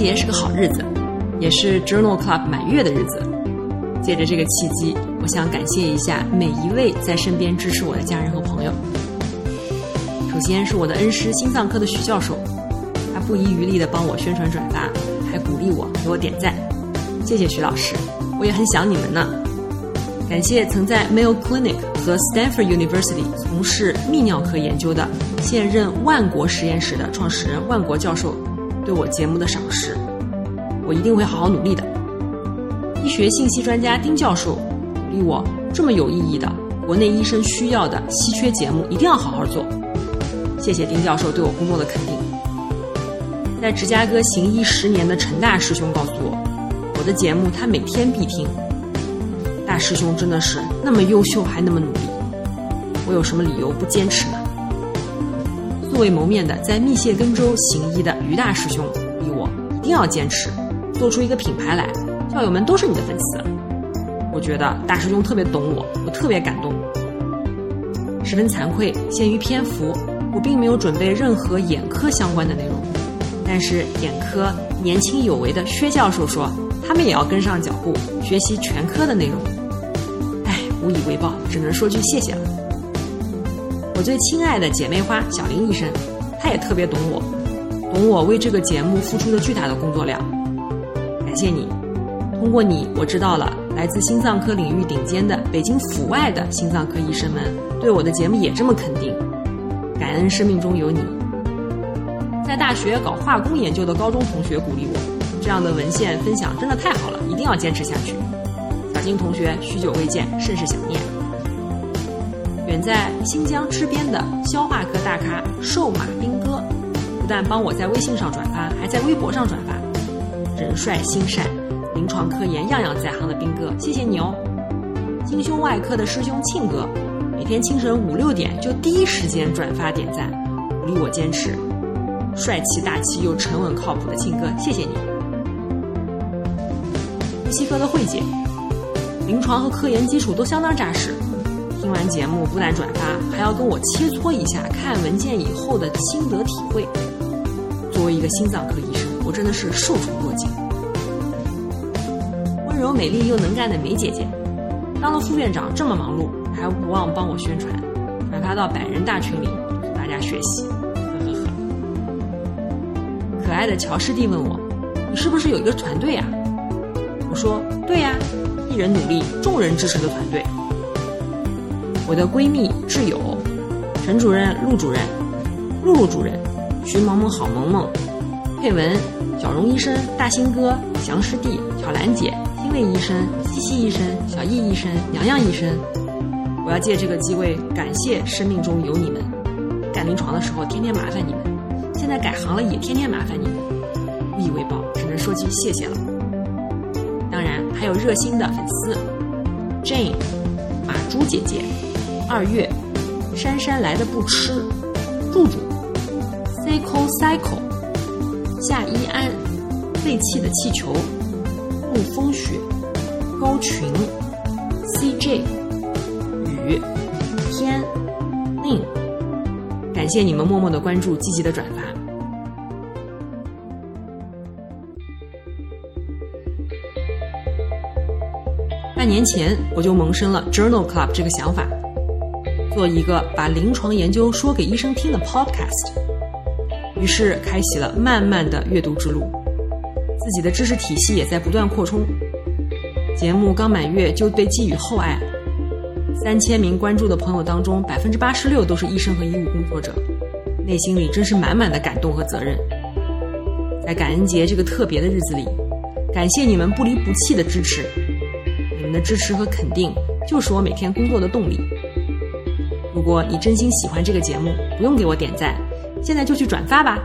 节是个好日子，也是 Journal Club 满月的日子。借着这个契机，我想感谢一下每一位在身边支持我的家人和朋友。首先是我的恩师心脏科的许教授，他不遗余力地帮我宣传转发，还鼓励我给我点赞。谢谢许老师，我也很想你们呢。感谢曾在 Mayo Clinic 和 Stanford University 从事泌尿科研究的现任万国实验室的创始人万国教授对我节目的赏识，我一定会好好努力的。医学信息专家丁教授鼓励我这么有意义的国内医生需要的稀缺节目一定要好好做。谢谢丁教授对我工作的肯定。在芝加哥行医十年的陈大师兄告诉我，我的节目他每天必听。大师兄真的是那么优秀还那么努力，我有什么理由不坚持呢？未谋面的在密歇根州行医的于大师兄鼓励我一定要坚持，做出一个品牌来，校友们都是你的粉丝。我觉得大师兄特别懂我，我特别感动。十分惭愧，限于篇幅。我并没有准备任何眼科相关的内容，但是眼科年轻有为的薛教授说，他们也要跟上脚步，学习全科的内容。唉，无以为报，只能说句谢谢了。我最亲爱的姐妹花小林医生，她也特别懂我，懂我为这个节目付出的巨大的工作量。感谢你，通过你，我知道了来自心脏科领域顶尖的北京阜外的心脏科医生们对我的节目也这么肯定。感恩生命中有你，在大学搞化工研究的高中同学鼓励我，这样的文献分享真的太好了，一定要坚持下去。小金同学，许久未见，甚是想念。远在新疆支边的消化科大咖瘦马兵哥，不但帮我在微信上转发，还在微博上转发。人帅心善，临床科研样样在行的兵哥，谢谢你哦。心胸外科的师兄庆哥。每天清晨五六点就第一时间转发点赞，鼓励我坚持。帅气大气又沉稳靠谱的庆哥，谢谢你。呼吸科的慧姐，临床和科研基础都相当扎实。听完节目不但转发，还要跟我切磋一下看文件以后的心得体会。作为一个心脏科医生，我真的是受宠若惊。温柔美丽又能干的梅姐姐，当了副院长这么忙碌。还不忘帮我宣传，转发到百人大群里，大家学习。呵呵呵。可爱的乔师弟问我：“你是不是有一个团队呀？”我说：“对呀，一人努力，众人支持的团队。”我的闺蜜挚友，陈主任、陆主任、陆陆主任、徐萌萌、郝萌萌、佩文、小荣医生、大兴哥、祥师弟、小兰姐、欣慰医生、西西医生、小易医生、洋洋医生。我要借这个机会感谢生命中有你们，干临床的时候天天麻烦你们，现在改行了也天天麻烦你们，无以为报，只能说句谢谢了。当然还有热心的粉丝，Jane、马珠姐姐、二月、姗姗来的不吃、柱柱、Cycle Cycle、夏一安、废弃的气球、沐风雪、高群、CJ 雨。天令，感谢你们默默的关注，积极的转发。半年前我就萌生了 Journal Club 这个想法，做一个把临床研究说给医生听的 Podcast，于是开启了漫漫的阅读之路，自己的知识体系也在不断扩充。节目刚满月就被寄予厚爱。三千名关注的朋友当中，百分之八十六都是医生和医务工作者，内心里真是满满的感动和责任。在感恩节这个特别的日子里，感谢你们不离不弃的支持，你们的支持和肯定就是我每天工作的动力。如果你真心喜欢这个节目，不用给我点赞，现在就去转发吧。